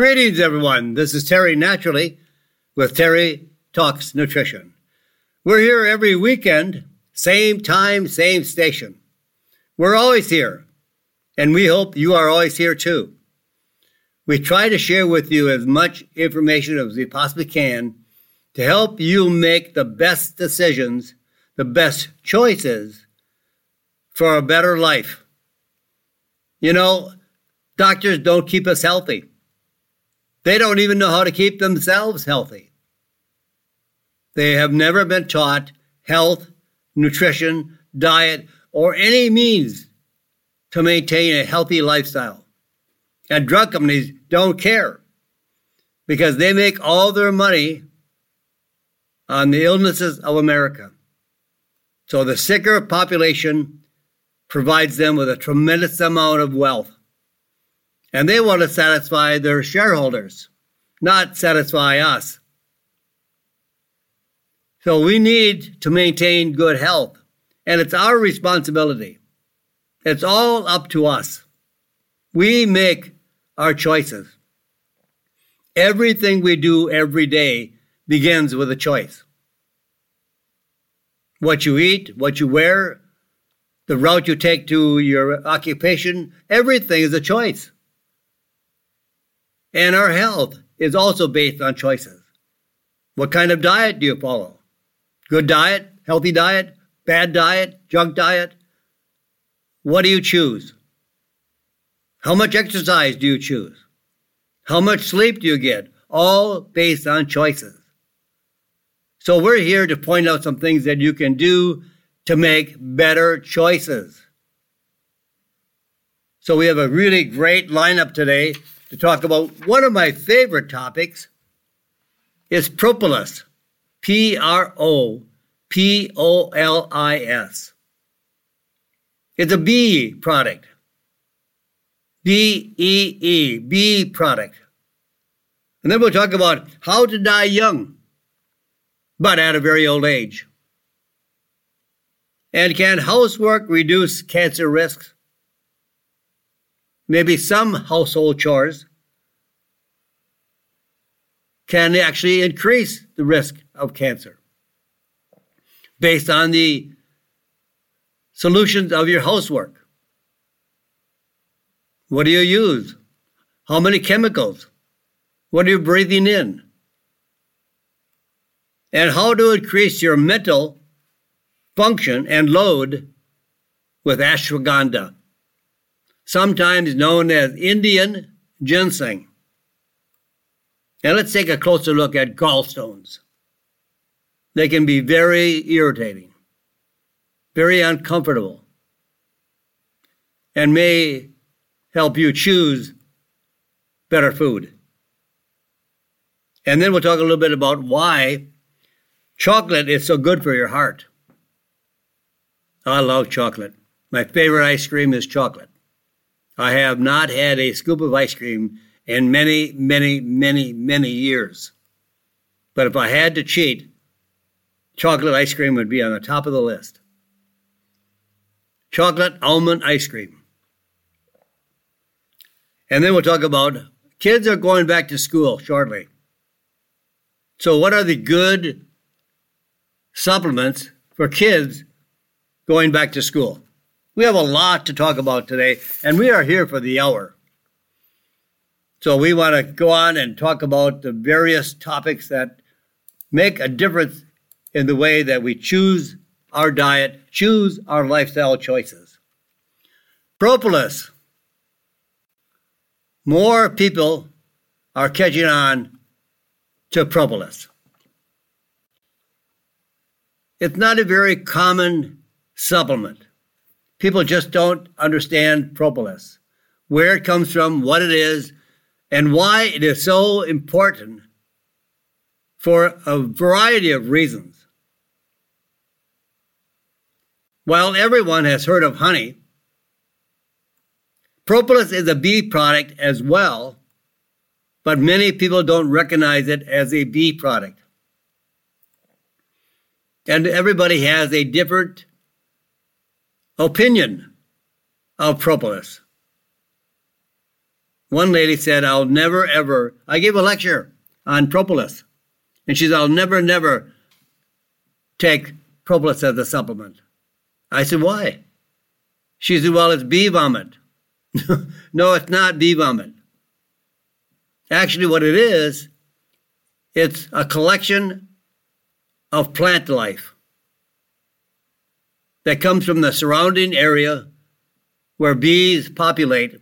Greetings, everyone. This is Terry Naturally with Terry Talks Nutrition. We're here every weekend, same time, same station. We're always here, and we hope you are always here too. We try to share with you as much information as we possibly can to help you make the best decisions, the best choices for a better life. You know, doctors don't keep us healthy. They don't even know how to keep themselves healthy. They have never been taught health, nutrition, diet, or any means to maintain a healthy lifestyle. And drug companies don't care because they make all their money on the illnesses of America. So the sicker population provides them with a tremendous amount of wealth. And they want to satisfy their shareholders, not satisfy us. So we need to maintain good health, and it's our responsibility. It's all up to us. We make our choices. Everything we do every day begins with a choice. What you eat, what you wear, the route you take to your occupation, everything is a choice. And our health is also based on choices. What kind of diet do you follow? Good diet, healthy diet, bad diet, junk diet? What do you choose? How much exercise do you choose? How much sleep do you get? All based on choices. So we're here to point out some things that you can do to make better choices. So we have a really great lineup today to talk about one of my favorite topics is propolis. P R O P O L I S. It's a bee product. B E E, bee product. And then we'll talk about how to die young, but at a very old age. And can housework reduce cancer risks? Maybe some household chores can actually increase the risk of cancer based on the solutions of your housework. What do you use? How many chemicals? What are you breathing in? And how to increase your mental function and load with ashwagandha sometimes known as Indian ginseng. Now let's take a closer look at gallstones. They can be very irritating, very uncomfortable, and may help you choose better food. And then we'll talk a little bit about why chocolate is so good for your heart. I love chocolate. My favorite ice cream is chocolate. I have not had a scoop of ice cream in many, many, many, many years. But if I had to cheat, chocolate ice cream would be on the top of the list. Chocolate almond ice cream. And then we'll talk about kids are going back to school shortly. So, what are the good supplements for kids going back to school? We have a lot to talk about today, and we are here for the hour. So we want to go on and talk about the various topics that make a difference in the way that we choose our diet, choose our lifestyle choices. Propolis. More people are catching on to propolis. It's not a very common supplement. People just don't understand propolis, where it comes from, what it is, and why it is so important for a variety of reasons. While everyone has heard of honey, propolis is a bee product as well, but many people don't recognize it as a bee product. And everybody has a different opinion of propolis. One lady said, I'll never ever, I gave a lecture on propolis, and she said, I'll never, never take propolis as a supplement. I said, why? She said, well, it's bee vomit. no, it's not bee vomit. Actually, what it is, it's a collection of plant life that comes from the surrounding area where bees populate,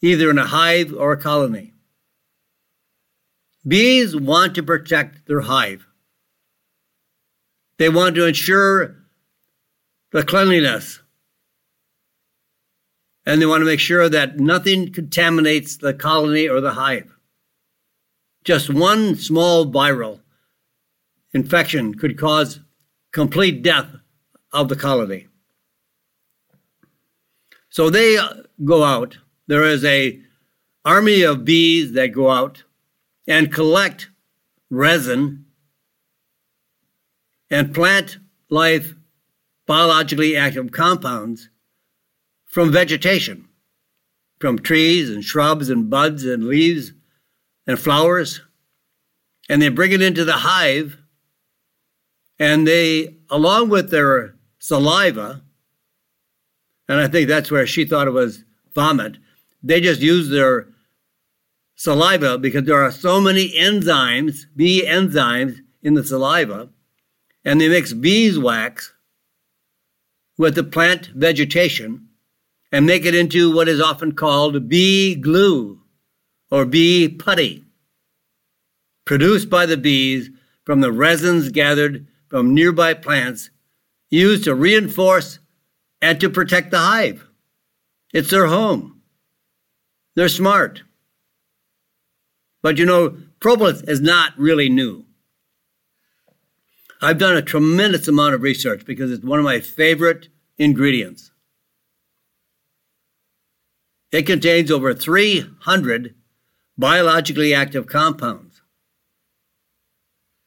either in a hive or a colony. Bees want to protect their hive. They want to ensure the cleanliness. And they want to make sure that nothing contaminates the colony or the hive. Just one small viral infection could cause complete death of the colony. So they uh, go out. There is a army of bees that go out and collect resin and plant life biologically active compounds from vegetation, from trees and shrubs and buds and leaves and flowers. And they bring it into the hive and they, along with their saliva, and I think that's where she thought it was vomit, they just use their saliva because there are so many enzymes, bee enzymes in the saliva, and they mix beeswax with the plant vegetation and make it into what is often called bee glue or bee putty, produced by the bees from the resins gathered from nearby plants used to reinforce and to protect the hive. It's their home. They're smart. But you know, propolis is not really new. I've done a tremendous amount of research because it's one of my favorite ingredients. It contains over 300 biologically active compounds.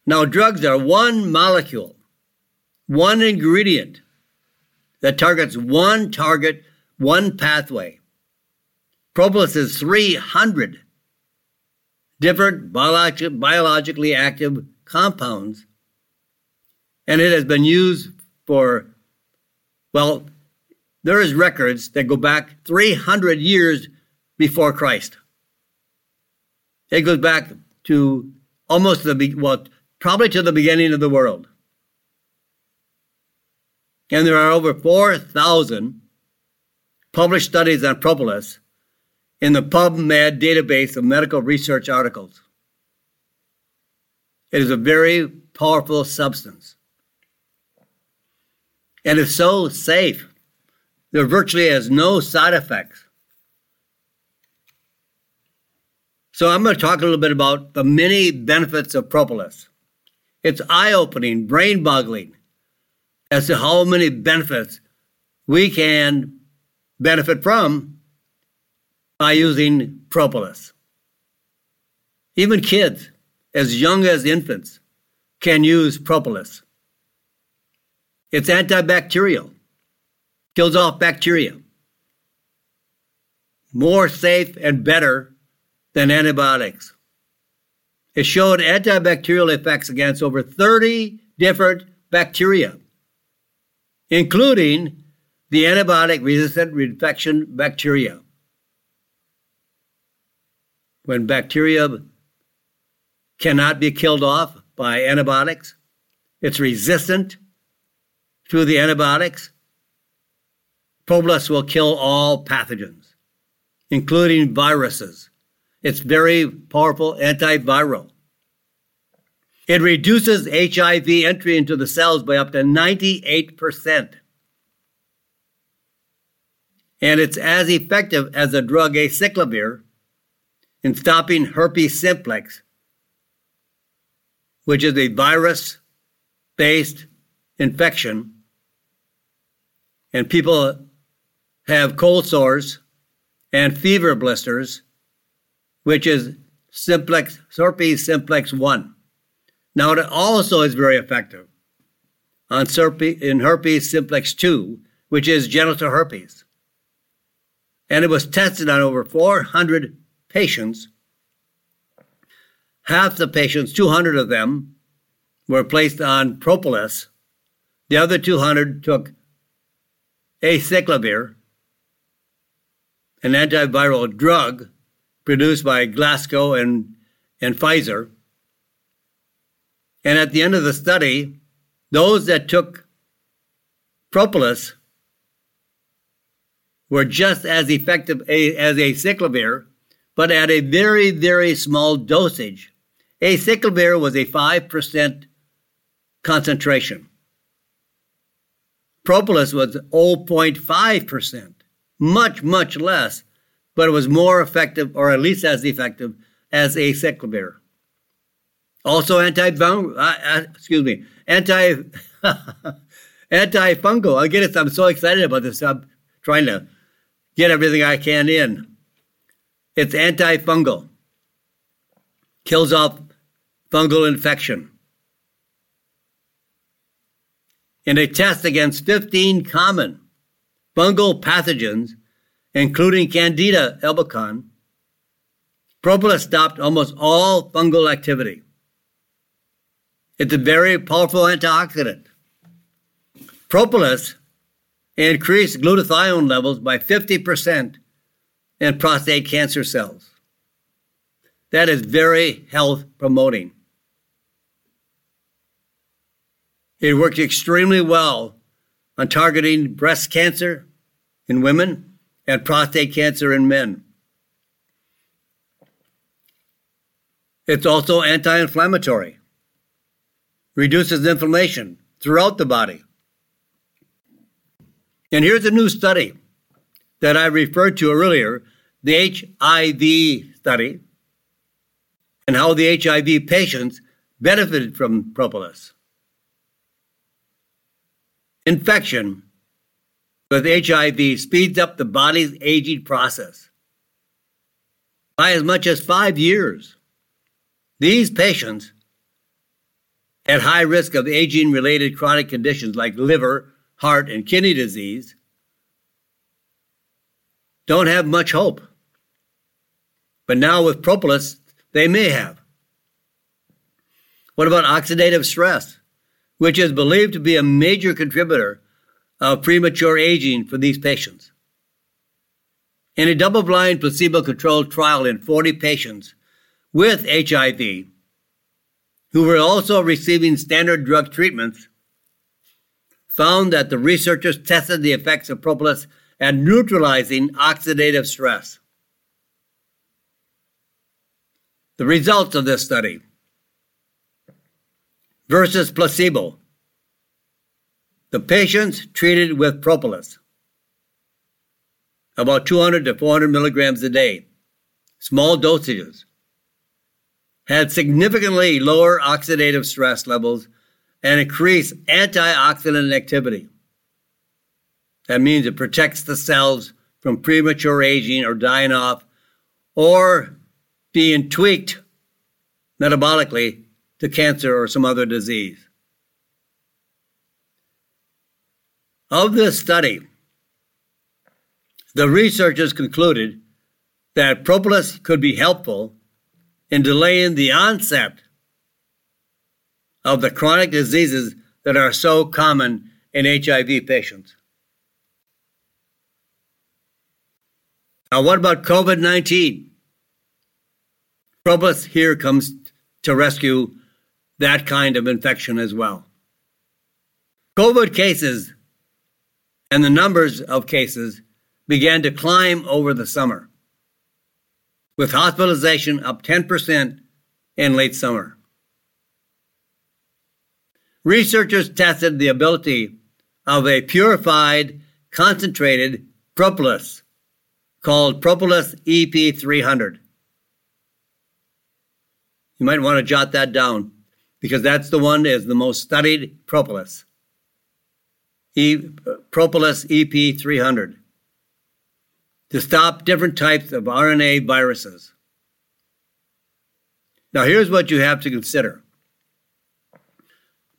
Now, drugs are one molecule, one ingredient that targets one target, one pathway. Propolis is 300 different biolog- biologically active compounds and it has been used for, well, there is records that go back 300 years before Christ. It goes back to almost the, well, probably to the beginning of the world. And there are over 4,000 published studies on propolis in the PubMed database of medical research articles. It is a very powerful substance and is so safe. There virtually has no side effects. So I'm going to talk a little bit about the many benefits of propolis. It's eye-opening, brain-boggling as to how many benefits we can benefit from by using propolis. Even kids, as young as infants, can use propolis. It's antibacterial, kills off bacteria. More safe and better than antibiotics. It showed antibacterial effects against over 30 different bacteria, including the antibiotic resistant infection bacteria. When bacteria cannot be killed off by antibiotics, it's resistant to the antibiotics, Propolis will kill all pathogens, including viruses. It's very powerful antiviral. It reduces HIV entry into the cells by up to 98%. And it's as effective as the drug acyclovir in stopping herpes simplex, which is a virus based infection and people have cold sores and fever blisters, which is simplex, herpes simplex 1. Now, it also is very effective on in herpes simplex 2, which is genital herpes. And it was tested on over 400 patients, half the patients, 200 of them, were placed on propolis. The other 200 took acyclovir, an antiviral drug produced by Glaxo and, and Pfizer. And at the end of the study, those that took propolis were just as effective as acyclovir, but at a very, very small dosage. Acyclovir was a 5% concentration. Propolis was 0.5%, much, much less, but it was more effective, or at least as effective, as acyclovir. Also anti-fungal, uh, uh, excuse me, anti antifungal. I get it. I'm so excited about this. I'm trying to get everything I can in. It's antifungal. Kills off fungal infection. In a test against 15 common fungal pathogens, including Candida albicans, propolis stopped almost all fungal activity. It's a very powerful antioxidant. Propolis increased glutathione levels by 50% in prostate cancer cells. That is very health promoting. It works extremely well on targeting breast cancer in women and prostate cancer in men. It's also anti inflammatory, reduces inflammation throughout the body. And here's a new study that I referred to earlier the HIV study and how the HIV patients benefited from propolis. Infection with HIV speeds up the body's aging process by as much as five years. These patients at high risk of aging related chronic conditions like liver, heart, and kidney disease don't have much hope. But now with propolis, they may have. What about oxidative stress, which is believed to be a major contributor of premature aging for these patients? In a double blind placebo controlled trial in 40 patients with HIV who were also receiving standard drug treatments, found that the researchers tested the effects of propolis at neutralizing oxidative stress. The results of this study versus placebo. The patients treated with propolis, about 200 to 400 milligrams a day, small dosages, had significantly lower oxidative stress levels and increased antioxidant activity. That means it protects the cells from premature aging or dying off or being tweaked metabolically to cancer or some other disease. Of this study, the researchers concluded that propolis could be helpful in delaying the onset of the chronic diseases that are so common in HIV patients. Now, what about COVID 19? Propolis here comes to rescue that kind of infection as well. COVID cases and the numbers of cases began to climb over the summer, with hospitalization up 10% in late summer. Researchers tested the ability of a purified, concentrated propolis called Propolis EP300 you might want to jot that down because that's the one that is the most studied propolis. E, uh, propolis EP300 to stop different types of RNA viruses. Now, here's what you have to consider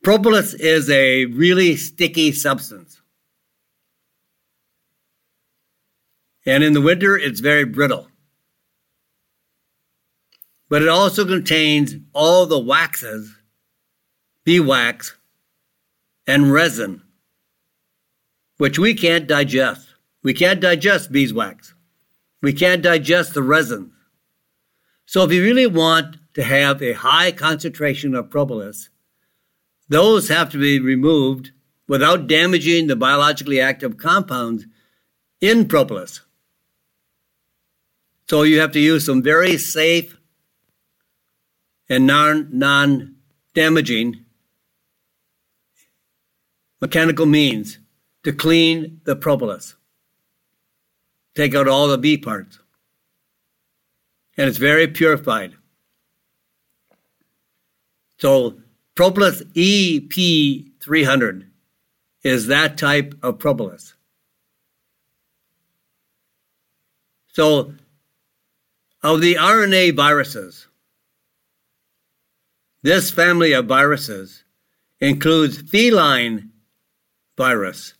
propolis is a really sticky substance. And in the winter, it's very brittle. but it also contains all the waxes, bee wax, and resin, which we can't digest. We can't digest beeswax. We can't digest the resin. So if you really want to have a high concentration of propolis, those have to be removed without damaging the biologically active compounds in propolis. So you have to use some very safe and non, non-damaging mechanical means to clean the propolis. Take out all the B parts. And it's very purified. So propolis EP300 is that type of propolis. So of the RNA viruses, this family of viruses includes feline virus,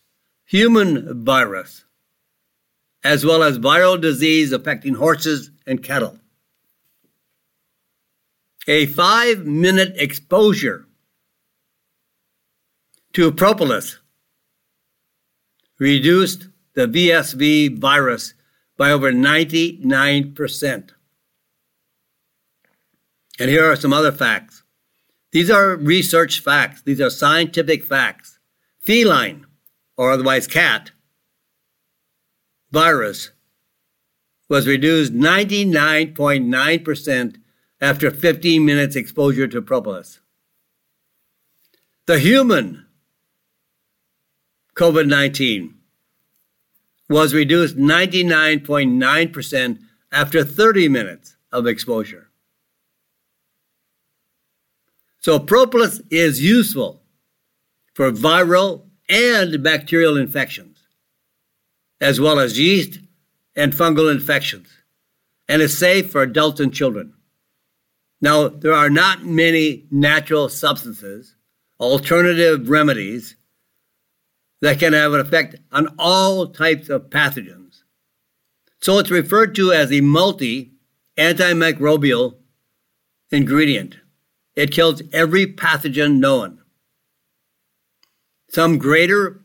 human virus, as well as viral disease affecting horses and cattle. A five minute exposure to propolis reduced the VSV virus by over 99%. And here are some other facts. These are research facts, these are scientific facts. Feline, or otherwise cat, virus was reduced 99.9% after 15 minutes exposure to propolis. The human COVID 19 was reduced 99.9% after 30 minutes of exposure. So propolis is useful for viral and bacterial infections, as well as yeast and fungal infections, and is safe for adults and children. Now, there are not many natural substances, alternative remedies that can have an effect on all types of pathogens. So it's referred to as a multi antimicrobial ingredient. It kills every pathogen known. Some greater,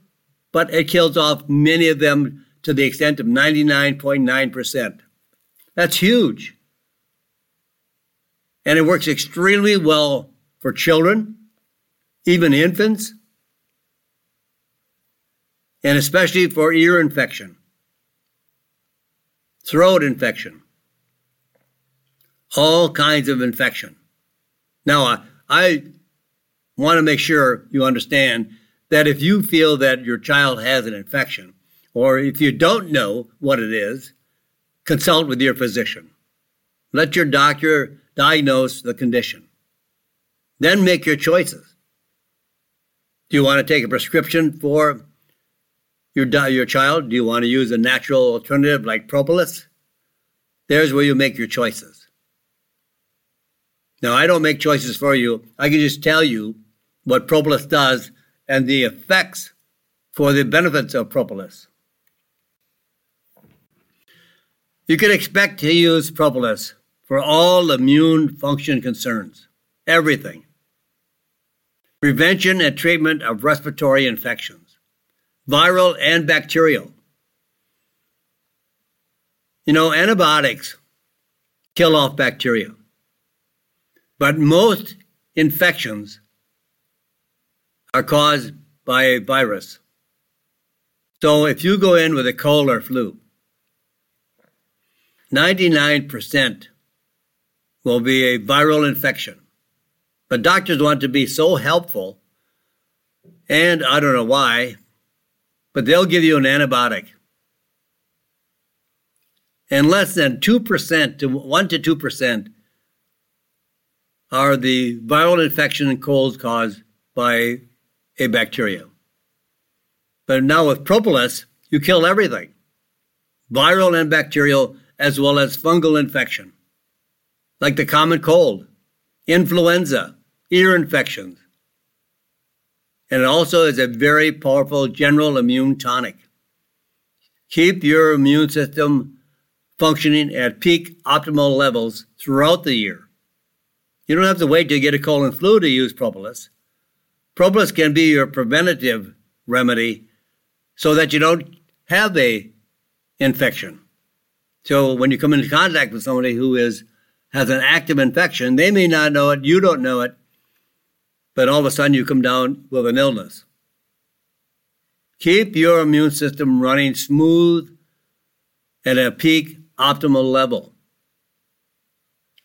but it kills off many of them to the extent of 99.9%. That's huge. And it works extremely well for children, even infants, and especially for ear infection, throat infection, all kinds of infection. Now, I, I want to make sure you understand that if you feel that your child has an infection, or if you don't know what it is, consult with your physician. Let your doctor diagnose the condition. Then make your choices. Do you want to take a prescription for your, your child? Do you want to use a natural alternative like propolis? There's where you make your choices. Now, I don't make choices for you. I can just tell you what propolis does and the effects for the benefits of propolis. You can expect to use propolis for all immune function concerns, everything. Prevention and treatment of respiratory infections, viral and bacterial. You know, antibiotics kill off bacteria, but most infections are caused by a virus. So if you go in with a cold or flu, 99% will be a viral infection. But doctors want to be so helpful, and I don't know why, but they'll give you an antibiotic. And less than 2% to 1 to 2% are the viral infection and colds caused by a bacteria. But now with propolis, you kill everything viral and bacterial, as well as fungal infection, like the common cold, influenza, ear infections. And it also is a very powerful general immune tonic. Keep your immune system functioning at peak optimal levels throughout the year, You don't have to wait to get a cold and flu to use propolis. Propolis can be your preventative remedy so that you don't have a infection. So when you come into contact with somebody who is has an active infection, they may not know it, you don't know it, but all of a sudden you come down with an illness. Keep your immune system running smooth at a peak optimal level.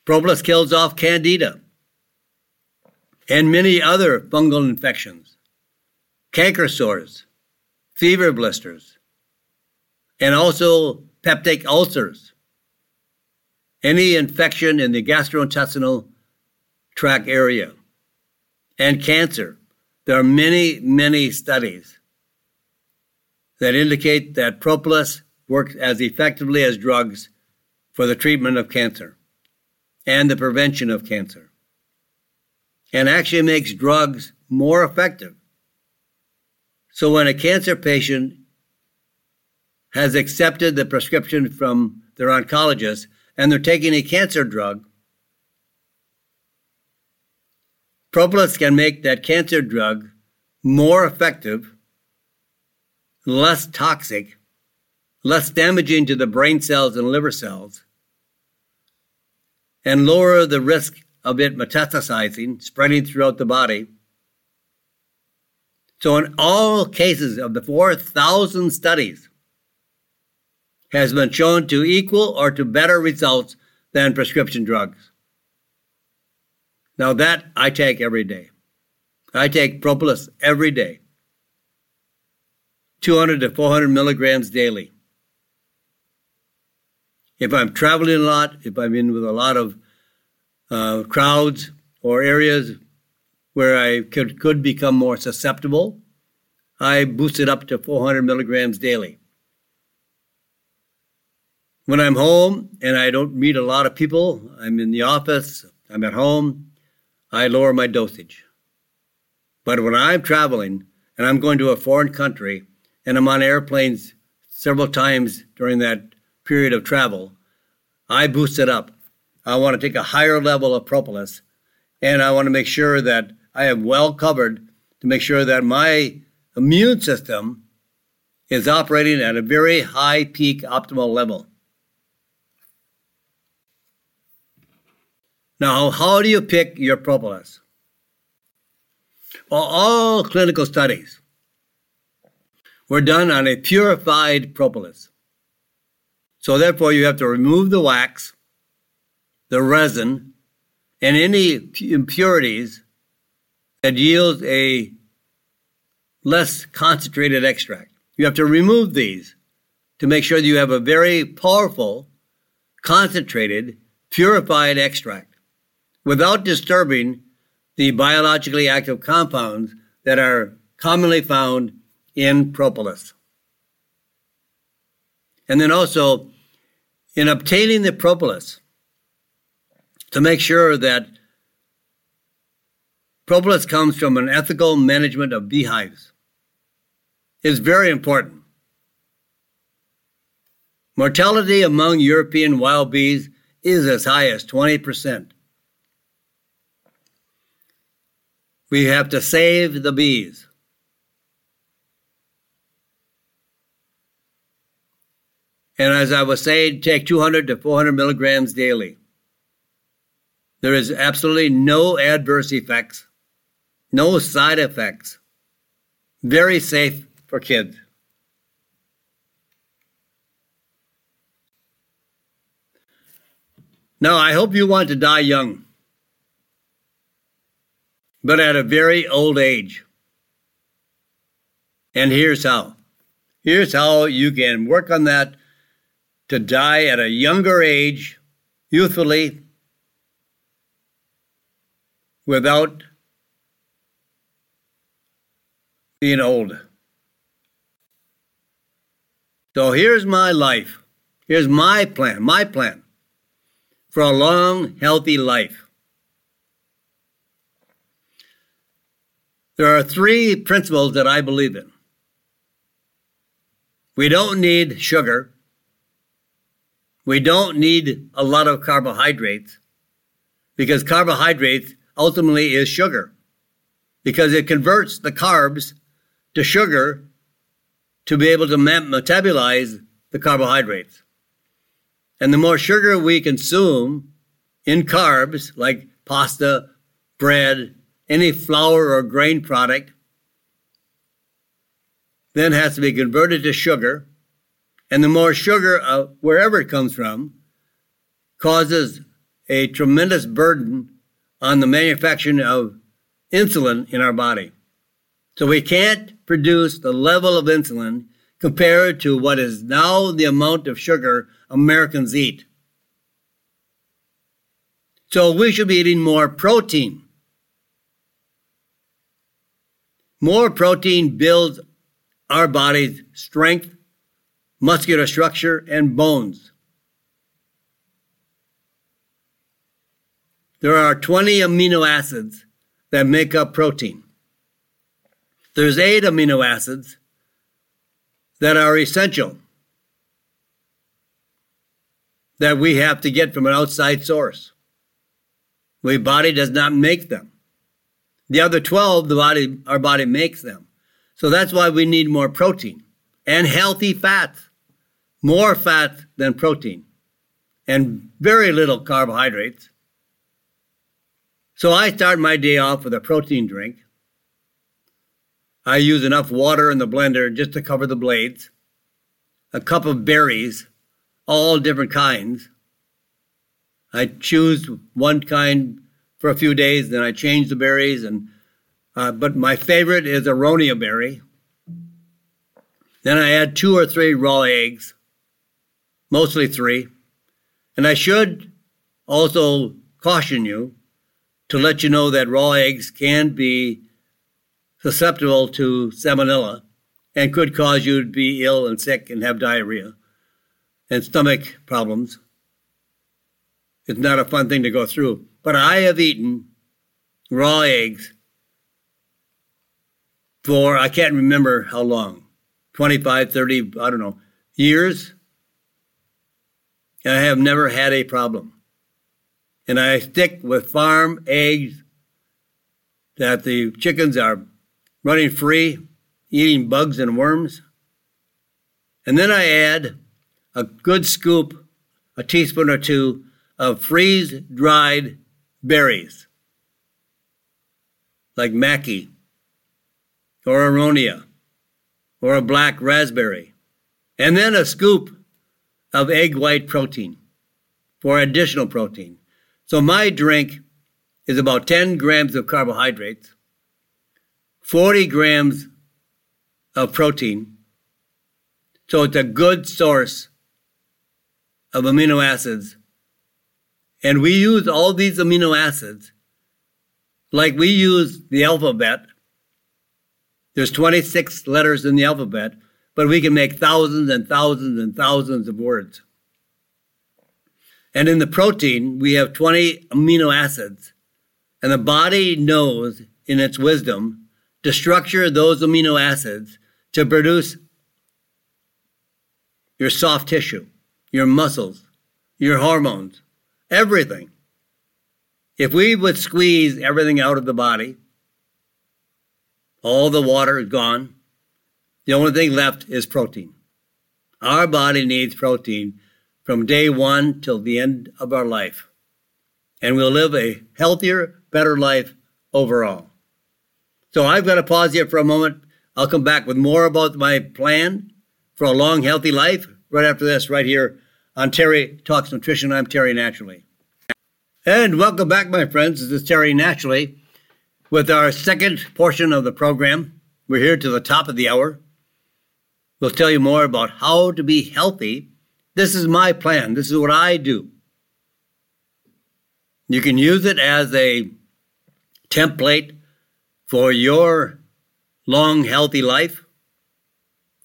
Propolis kills off candida and many other fungal infections, canker sores, fever blisters, and also peptic ulcers. Any infection in the gastrointestinal tract area and cancer. There are many, many studies that indicate that propolis works as effectively as drugs for the treatment of cancer and the prevention of cancer, and actually makes drugs more effective. So when a cancer patient has accepted the prescription from their oncologist and they're taking a cancer drug, propolis can make that cancer drug more effective, less toxic, less damaging to the brain cells and liver cells, and lower the risk of it metastasizing, spreading throughout the body. So, in all cases of the 4,000 studies, has been shown to equal or to better results than prescription drugs. Now, that I take every day. I take propolis every day, 200 to 400 milligrams daily. If I'm traveling a lot, if I'm in with a lot of uh, crowds or areas where I could, could become more susceptible, I boost it up to 400 milligrams daily. When I'm home and I don't meet a lot of people, I'm in the office, I'm at home, I lower my dosage. But when I'm traveling and I'm going to a foreign country and I'm on airplanes several times during that period of travel, I boost it up. I want to take a higher level of propolis and I want to make sure that I am well covered to make sure that my immune system is operating at a very high peak optimal level. Now, how do you pick your propolis? Well, all clinical studies were done on a purified propolis. So therefore, you have to remove the wax, the resin, and any impurities that yield a less concentrated extract. You have to remove these to make sure that you have a very powerful, concentrated, purified extract without disturbing the biologically active compounds that are commonly found in propolis. And then also, in obtaining the propolis to make sure that propolis comes from an ethical management of beehives is very important. Mortality among European wild bees is as high as 20%. We have to save the bees. And as I was saying, take 200 to 400 milligrams daily. There is absolutely no adverse effects, no side effects. Very safe for kids. Now, I hope you want to die young, but at a very old age. And here's how. Here's how you can work on that to die at a younger age, youthfully, without being old. So here's my life. Here's my plan, my plan for a long, healthy life. There are three principles that I believe in. We don't need sugar. We don't need a lot of carbohydrates. because carbohydrates ultimately is sugar because it converts the carbs to sugar to be able to metabolize the carbohydrates. And the more sugar we consume in carbs, like pasta, bread, any flour or grain product, then has to be converted to sugar. And the more sugar, uh, wherever it comes from, causes a tremendous burden on the manufacturing of insulin in our body. So we can't produce the level of insulin compared to what is now the amount of sugar Americans eat. So we should be eating more protein. More protein builds our body's strength, muscular structure, and bones. There are 20 amino acids that make up protein. There's eight amino acids that are essential that we have to get from an outside source. The body does not make them. The other 12, the body, our body makes them. So that's why we need more protein and healthy fats, more fat than protein, and very little carbohydrates. So I start my day off with a protein drink. I use enough water in the blender just to cover the blades, a cup of berries, all different kinds. I choose one kind for a few days, then I change the berries. And uh, but my favorite is aronia berry. Then I add two or three raw eggs, mostly three. And I should also caution you to let you know that raw eggs can be susceptible to salmonella and could cause you to be ill and sick and have diarrhea and stomach problems. It's not a fun thing to go through. But I have eaten raw eggs for, I can't remember how long 25, 30, I don't know, years. I have never had a problem. And I stick with farm eggs that the chickens are running free, eating bugs and worms. And then I add a good scoop, a teaspoon or two of freeze dried berries like maqui or aronia or a black raspberry, and then a scoop of egg white protein for additional protein. So my drink is about 10 grams of carbohydrates, 40 grams of protein. So it's a good source of amino acids. And we use all these amino acids like we use the alphabet. There's 26 letters in the alphabet, but we can make thousands and thousands and thousands of words. And in the protein, we have 20 amino acids. And the body knows in its wisdom to structure those amino acids to produce your soft tissue your muscles, your hormones, everything. If we would squeeze everything out of the body, all the water is gone. The only thing left is protein. Our body needs protein from day one till the end of our life. And we'll live a healthier, better life overall. So I've got to pause here for a moment. I'll come back with more about my plan for a long, healthy life right after this, right here on Terry Talks Nutrition. I'm Terry Naturally. And welcome back, my friends. This is Terry Naturally with our second portion of the program. We're here to the top of the hour. We'll tell you more about how to be healthy. This is my plan. This is what I do. You can use it as a template for your long, healthy life,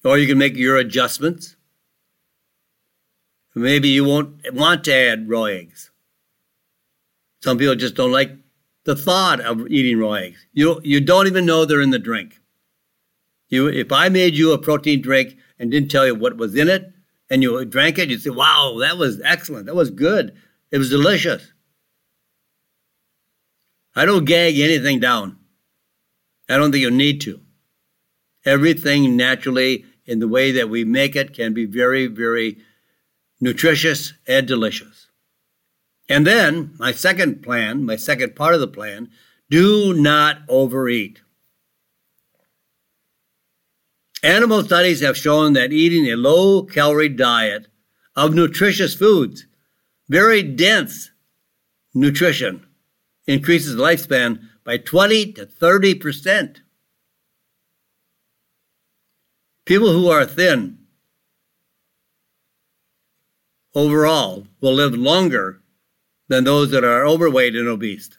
or you can make your adjustments. Maybe you won't want to add raw eggs. Some people just don't like the thought of eating raw eggs. You, you don't even know they're in the drink. You, if I made you a protein drink and didn't tell you what was in it, and you drank it, you'd say, wow, that was excellent. That was good. It was delicious. I don't gag anything down. I don't think you need to. Everything naturally in the way that we make it can be very, very nutritious and delicious. And then my second plan, my second part of the plan, do not overeat. Animal studies have shown that eating a low calorie diet of nutritious foods, very dense nutrition, increases lifespan by 20 to 30 percent. People who are thin overall will live longer than those that are overweight and obese.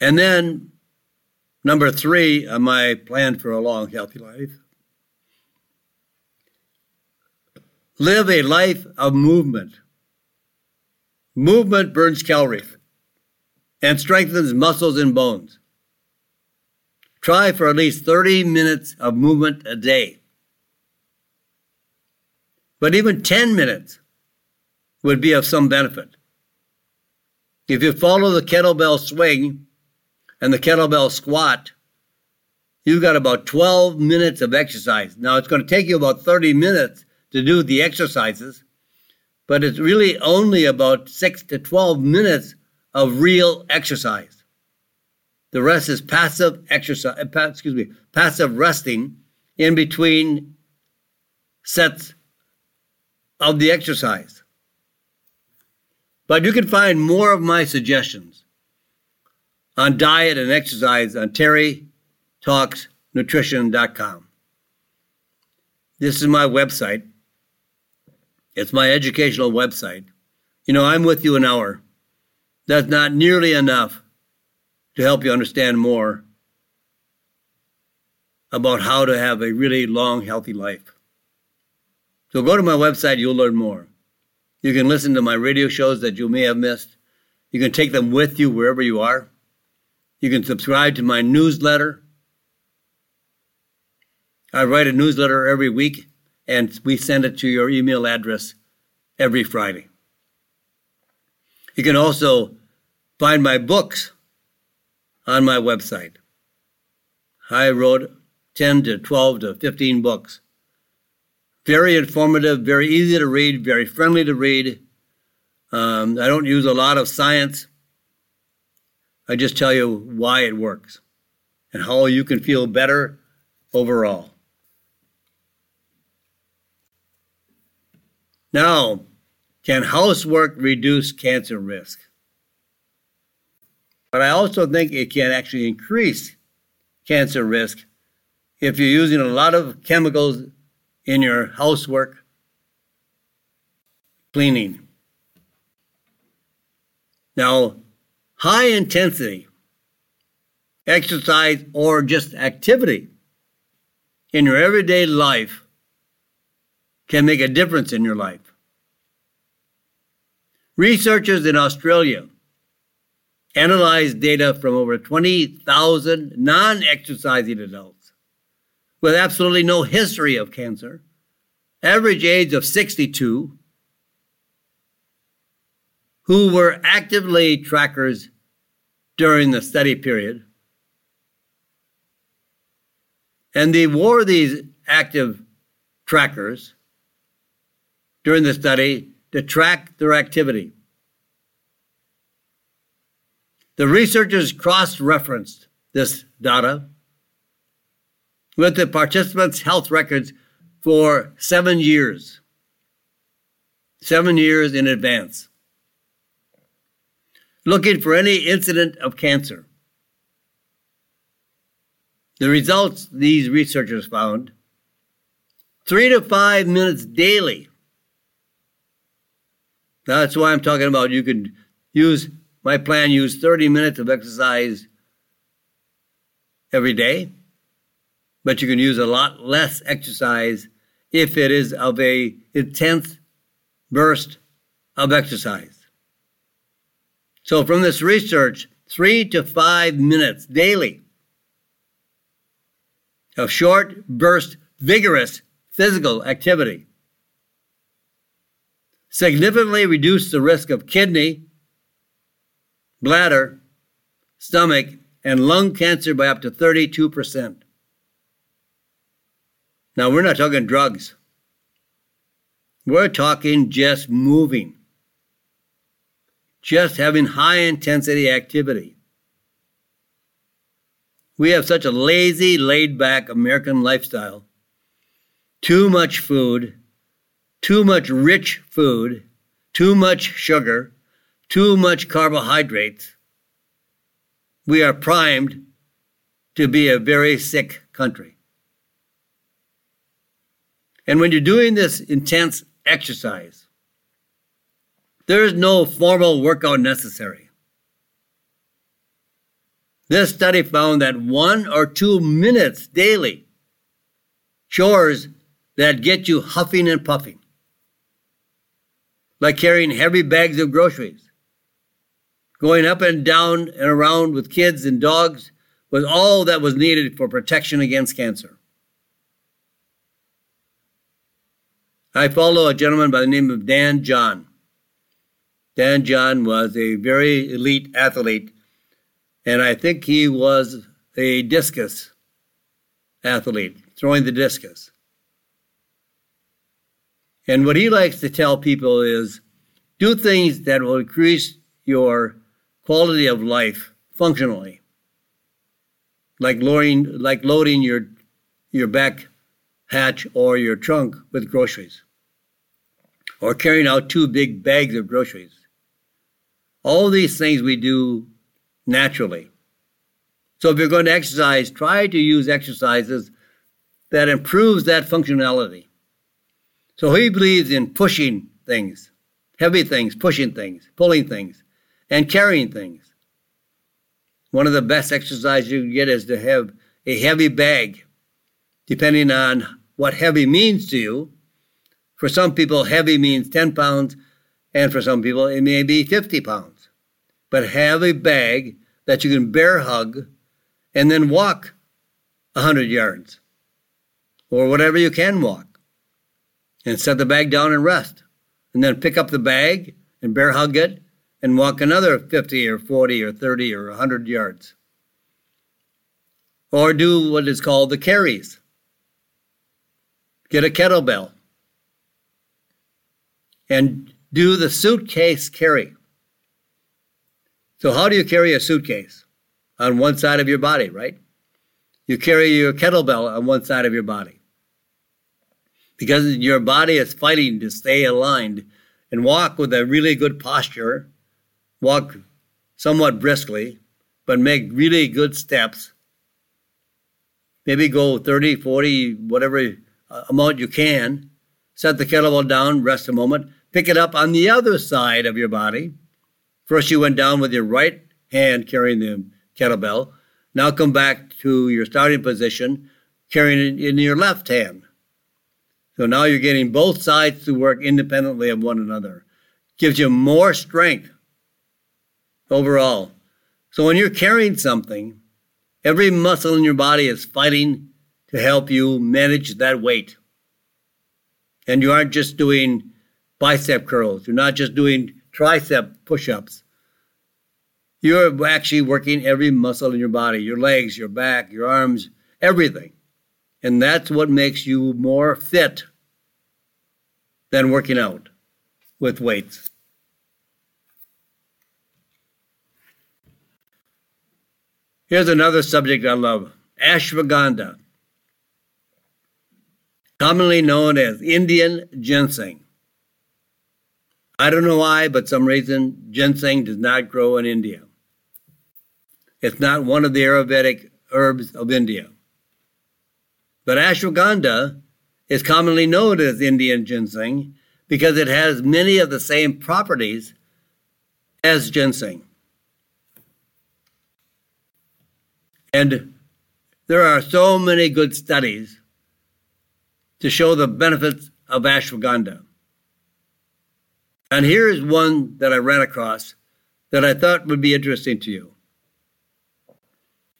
And then, number three on my plan for a long, healthy life live a life of movement. Movement burns calories and strengthens muscles and bones. Try for at least 30 minutes of movement a day. But even 10 minutes would be of some benefit. If you follow the kettlebell swing and the kettlebell squat, you've got about 12 minutes of exercise. Now, it's going to take you about 30 minutes to do the exercises, but it's really only about six to 12 minutes of real exercise. The rest is passive exercise, excuse me, passive resting in between sets of the exercise. But you can find more of my suggestions on diet and exercise on terrytalksnutrition.com. This is my website. It's my educational website. You know, I'm with you an hour. That's not nearly enough to help you understand more about how to have a really long, healthy life. So go to my website, you'll learn more. You can listen to my radio shows that you may have missed. You can take them with you wherever you are. You can subscribe to my newsletter. I write a newsletter every week and we send it to your email address every Friday. You can also find my books on my website. I wrote 10 to 12 to 15 books. Very informative, very easy to read, very friendly to read. Um, I don't use a lot of science. I just tell you why it works and how you can feel better overall. Now, can housework reduce cancer risk? But I also think it can actually increase cancer risk if you're using a lot of chemicals in your housework, cleaning. Now, high intensity exercise or just activity in your everyday life can make a difference in your life. Researchers in Australia analyzed data from over 20,000 non exercising adults with absolutely no history of cancer, average age of 62, who were actively trackers during the study period. And they wore these active trackers during the study to track their activity. The researchers cross referenced this data with the participants' health records for seven years. Seven years in advance. Looking for any incident of cancer. The results these researchers found three to five minutes daily that's why I'm talking about you could use my plan, use 30 minutes of exercise every day, but you can use a lot less exercise if it is of a intense burst of exercise. So from this research, three to five minutes daily of short burst, vigorous physical activity significantly reduce the risk of kidney, bladder, stomach, and lung cancer by up to 32%. Now, we're not talking drugs. We're talking just moving, just having high intensity activity. We have such a lazy, laid back American lifestyle. Too much food, too much rich food, too much sugar, too much carbohydrates. We are primed to be a very sick country. And when you're doing this intense exercise, there is no formal workout necessary. This study found that one or two minutes daily chores that get you huffing and puffing, like carrying heavy bags of groceries, going up and down and around with kids and dogs was all that was needed for protection against cancer. I follow a gentleman by the name of Dan John. Dan John was a very elite athlete, and I think he was a discus athlete, throwing the discus. And what he likes to tell people is do things that will increase your quality of life functionally, like loading, like loading your, your back hatch or your trunk with groceries or carrying out two big bags of groceries. All these things we do naturally. So if you're going to exercise, try to use exercises that improves that functionality. So he believes in pushing things, heavy things, pushing things, pulling things, and carrying things. One of the best exercises you can get is to have a heavy bag, depending on what heavy means to you. For some people, heavy means 10 pounds, and for some people, it may be 50 pounds. But have a bag that you can bear hug and then walk 100 yards or whatever you can walk and set the bag down and rest. And then pick up the bag and bear hug it and walk another 50 or 40 or 30 or 100 yards. Or do what is called the carries. Get a kettlebell and do the suitcase carry. So, how do you carry a suitcase? On one side of your body, right? You carry your kettlebell on one side of your body. Because your body is fighting to stay aligned and walk with a really good posture, walk somewhat briskly, but make really good steps. Maybe go 30, 40, whatever Uh, amount you can. Set the kettlebell down, rest a moment, pick it up on the other side of your body. First, you went down with your right hand carrying the kettlebell. Now come back to your starting position, carrying it in your left hand. So now you're getting both sides to work independently of one another. Gives you more strength overall. So when you're carrying something, every muscle in your body is fighting to help you manage that weight. And you aren't just doing bicep curls. You're not just doing tricep push ups. You're actually working every muscle in your body your legs, your back, your arms, everything. And that's what makes you more fit than working out with weights. Here's another subject I love ashwagandha, commonly known as Indian ginseng. I don't know why, but some reason ginseng does not grow in India. It's not one of the Ayurvedic herbs of India. But ashwagandha is commonly known as Indian ginseng because it has many of the same properties as ginseng. And there are so many good studies to show the benefits of ashwagandha. And here is one that I ran across that I thought would be interesting to you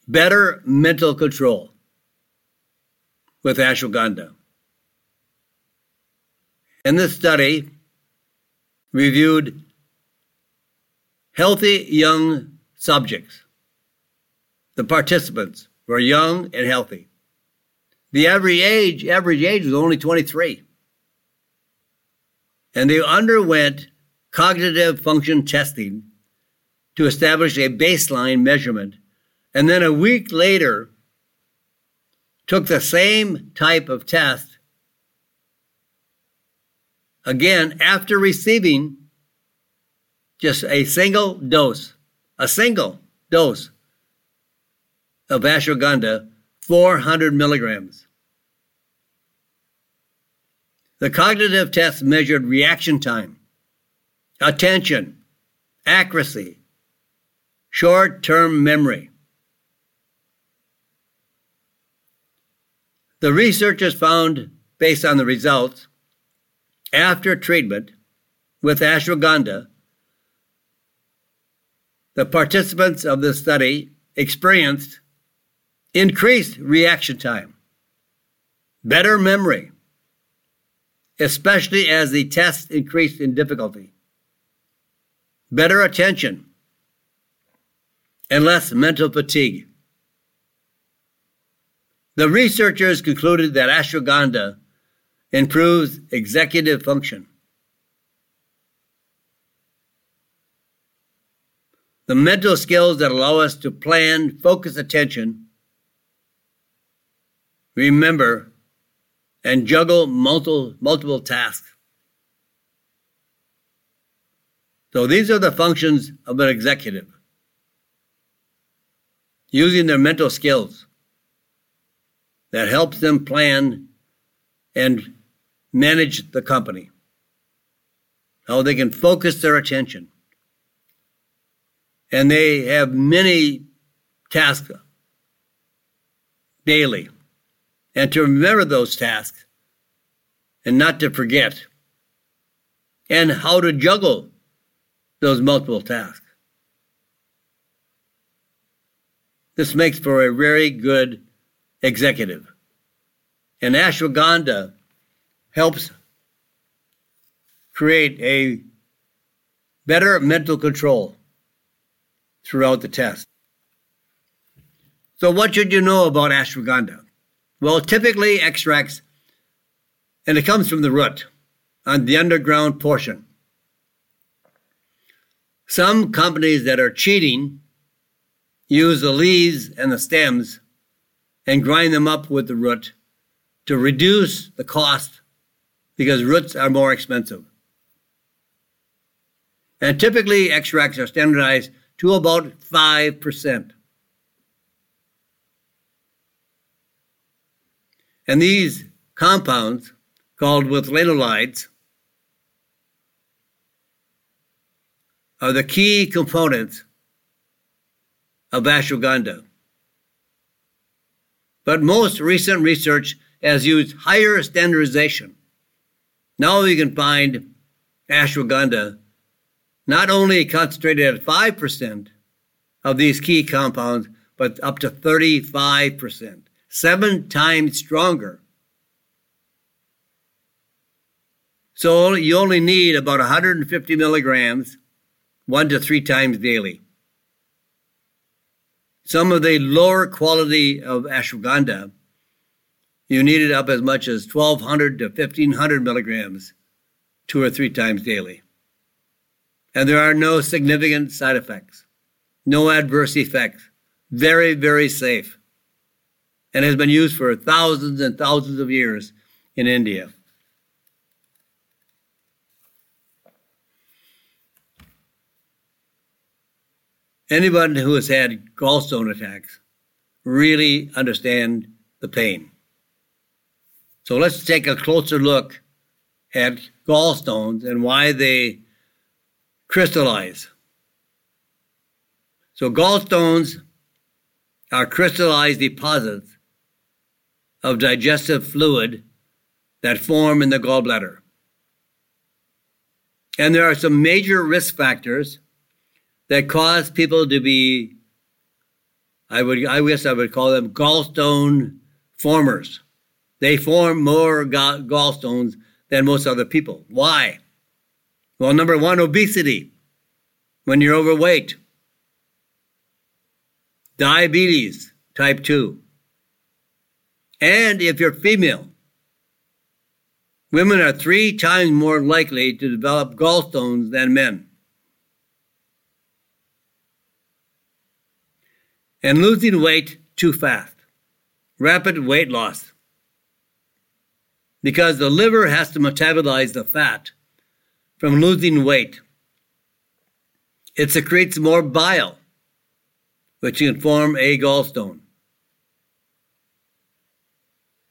better mental control with ashwagandha. In this study, reviewed healthy young subjects. The participants were young and healthy. The average age, average age was only 23. And they underwent cognitive function testing to establish a baseline measurement. And then a week later, took the same type of test again after receiving just a single dose, a single dose of ashwagandha, 400 milligrams. The cognitive test measured reaction time, attention, accuracy, short term memory. The researchers found, based on the results, after treatment with ashwagandha, the participants of the study experienced increased reaction time, better memory, especially as the tests increased in difficulty, better attention, and less mental fatigue. The researchers concluded that ashwagandha improves executive function. The mental skills that allow us to plan, focus attention, remember, and juggle multiple, multiple tasks. So these are the functions of an executive using their mental skills that helps them plan and manage the company, how they can focus their attention. And they have many tasks daily. And to remember those tasks and not to forget. And how to juggle those multiple tasks. This makes for a very good executive. And ashwagandha helps create a better mental control throughout the test. So, what should you know about ashwagandha? Well, typically extracts, and it comes from the root on the underground portion. Some companies that are cheating use the leaves and the stems and grind them up with the root to reduce the cost because roots are more expensive. And typically, extracts are standardized to about 5%. And these compounds, called withanolides, are the key components of ashwagandha. But most recent research has used higher standardization. Now we can find ashwagandha not only concentrated at 5% of these key compounds, but up to 35%, seven times stronger. So you only need about 150 milligrams, one to three times daily. Some of the lower quality of ashwagandha, you need it up as much as 1200 to 1500 milligrams two or three times daily. And there are no significant side effects, no adverse effects. Very, very safe. And has been used for thousands and thousands of years in India. anyone who has had gallstone attacks really understand the pain. So let's take a closer look at gallstones and why they crystallize. So gallstones are crystallized deposits of digestive fluid that form in the gallbladder. And there are some major risk factors that cause people to be, I would, I guess I would call them gallstone formers. They form more gall- gallstones than most other people. Why? Well, number one, obesity. when you're overweight, diabetes type 2, and if you're female. Women are three times more likely to develop gallstones than men. And losing weight too fast. Rapid weight loss. Because the liver has to metabolize the fat from losing weight. It secretes more bile, which can form a gallstone.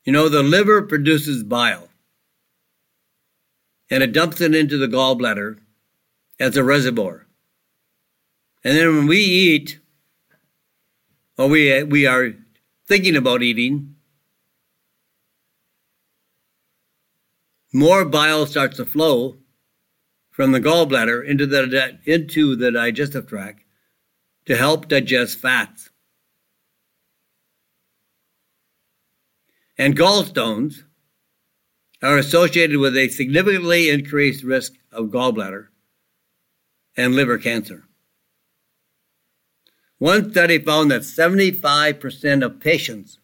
You know, the liver produces bile and it dumps it into the gallbladder as a reservoir. And then when we eat, or we, we are thinking about eating, more bile starts to flow from the gallbladder into the, into the digestive tract to help digest fats. And gallstones are associated with a significantly increased risk of gallbladder and liver cancer. One study found that 75% of patients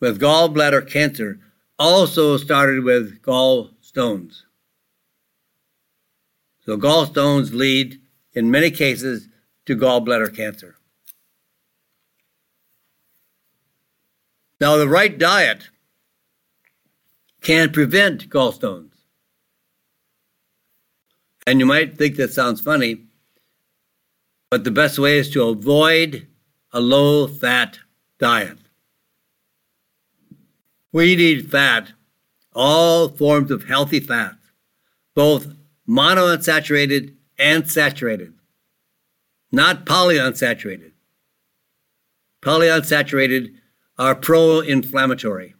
with gallbladder cancer also started with gallstones. So, gallstones lead, in many cases, to gallbladder cancer. Now, the right diet can prevent gallstones. And you might think that sounds funny, but the best way is to avoid a low fat diet. We need fat, all forms of healthy fats, both monounsaturated and saturated, not polyunsaturated. Polyunsaturated are pro inflammatory.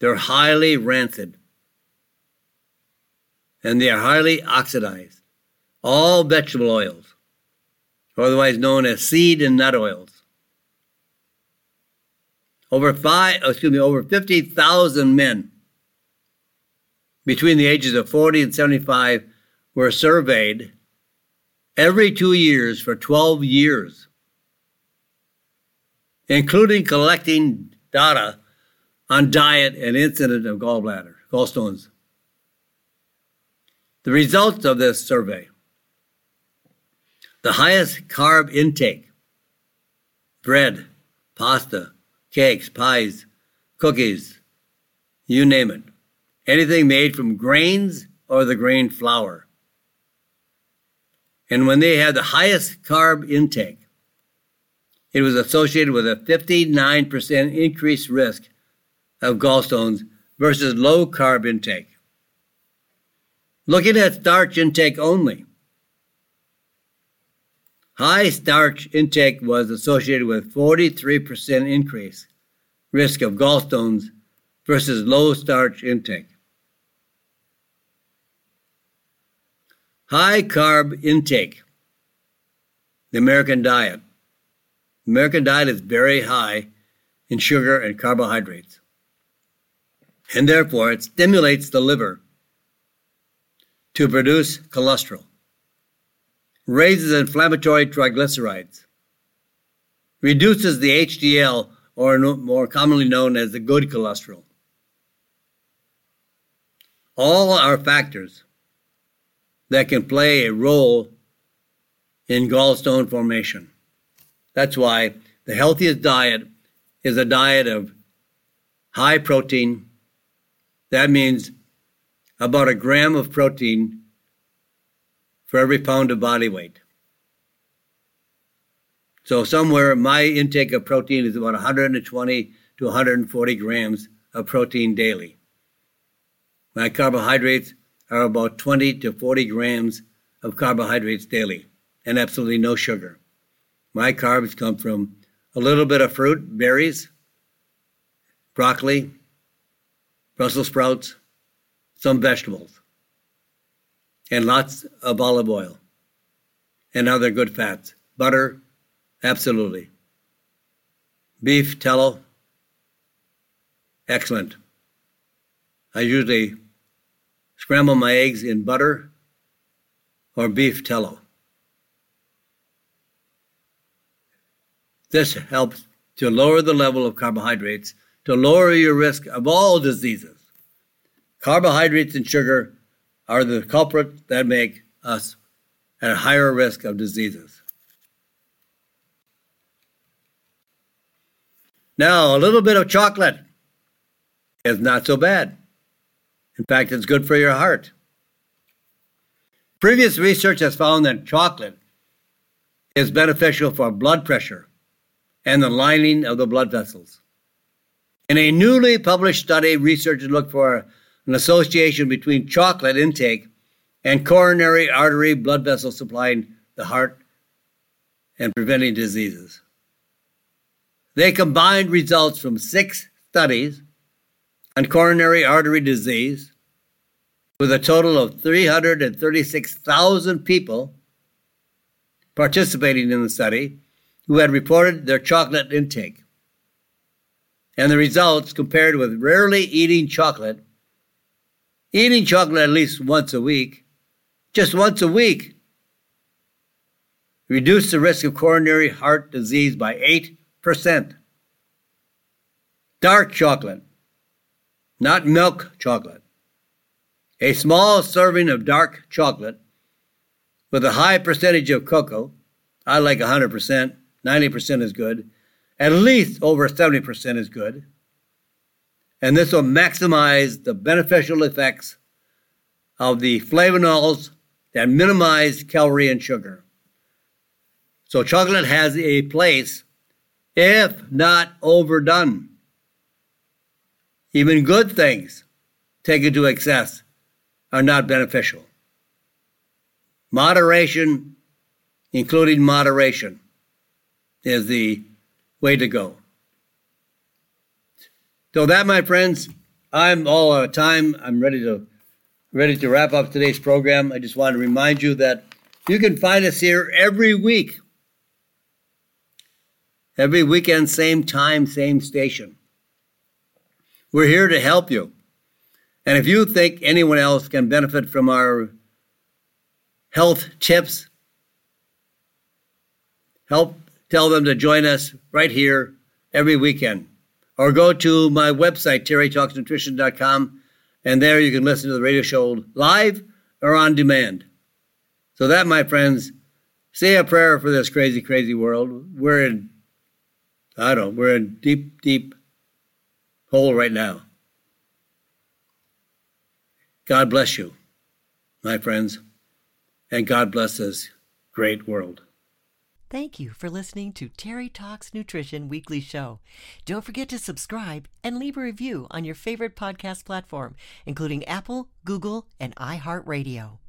They're highly rancid and they are highly oxidized. All vegetable oils, otherwise known as seed and nut oils. Over five, oh, excuse me, over 50,000 men between the ages of 40 and 75 were surveyed every two years for 12 years, including collecting data on diet and incidence of gallbladder, gallstones. The results of this survey the highest carb intake, bread, pasta, cakes, pies, cookies, you name it. Anything made from grains or the grain flour. And when they had the highest carb intake, it was associated with a 59% increased risk of gallstones versus low carb intake. Looking at starch intake only, high starch intake was associated with 43% increase risk of gallstones versus low starch intake. High carb intake, the American diet. American diet is very high in sugar and carbohydrates and therefore it stimulates the liver to produce cholesterol, raises inflammatory triglycerides, reduces the HDL, or more commonly known as the good cholesterol. All are factors that can play a role in gallstone formation. That's why the healthiest diet is a diet of high protein, that means about a gram of protein for every pound of body weight. So, somewhere my intake of protein is about 120 to 140 grams of protein daily. My carbohydrates are about 20 to 40 grams of carbohydrates daily, and absolutely no sugar. My carbs come from a little bit of fruit, berries, broccoli, Brussels sprouts, some vegetables, and lots of olive oil and other good fats. Butter, absolutely. Beef tallow, excellent. I usually scramble my eggs in butter or beef tallow. This helps to lower the level of carbohydrates to lower your risk of all diseases. Carbohydrates and sugar are the culprit that make us at a higher risk of diseases. Now, a little bit of chocolate is not so bad. In fact, it's good for your heart. Previous research has found that chocolate is beneficial for blood pressure and the lining of the blood vessels. In a newly published study, researchers looked for an association between chocolate intake and coronary artery blood vessels supplying the heart and preventing diseases. They combined results from six studies on coronary artery disease with a total of 336,000 people participating in the study who had reported their chocolate intake. And the results compared with rarely eating chocolate, eating chocolate at least once a week, just once a week, reduced the risk of coronary heart disease by 8%. Dark chocolate, not milk chocolate. A small serving of dark chocolate with a high percentage of cocoa, I like 100%, 90% is good, at least over 70% is good. And this will maximize the beneficial effects of the flavonols that minimize calorie and sugar. So chocolate has a place if not overdone. Even good things taken to excess are not beneficial. Moderation, including moderation, is the way to go. So that, my friends, I'm all out of time. I'm ready to ready to wrap up today's program. I just want to remind you that you can find us here every week. Every weekend, same time, same station. We're here to help you. And if you think anyone else can benefit from our health tips, help tell them to join us right here every weekend. Or go to my website, terrytalksnutrition.com, and there you can listen to the radio show live or on demand. So, that, my friends, say a prayer for this crazy, crazy world. We're in, I don't know, we're in deep, deep hole right now. God bless you, my friends, and God bless this great world. Thank you for listening to Terry Talks Nutrition Weekly Show. Don't forget to subscribe and leave a review on your favorite podcast platform, including Apple, Google, and iHeartRadio.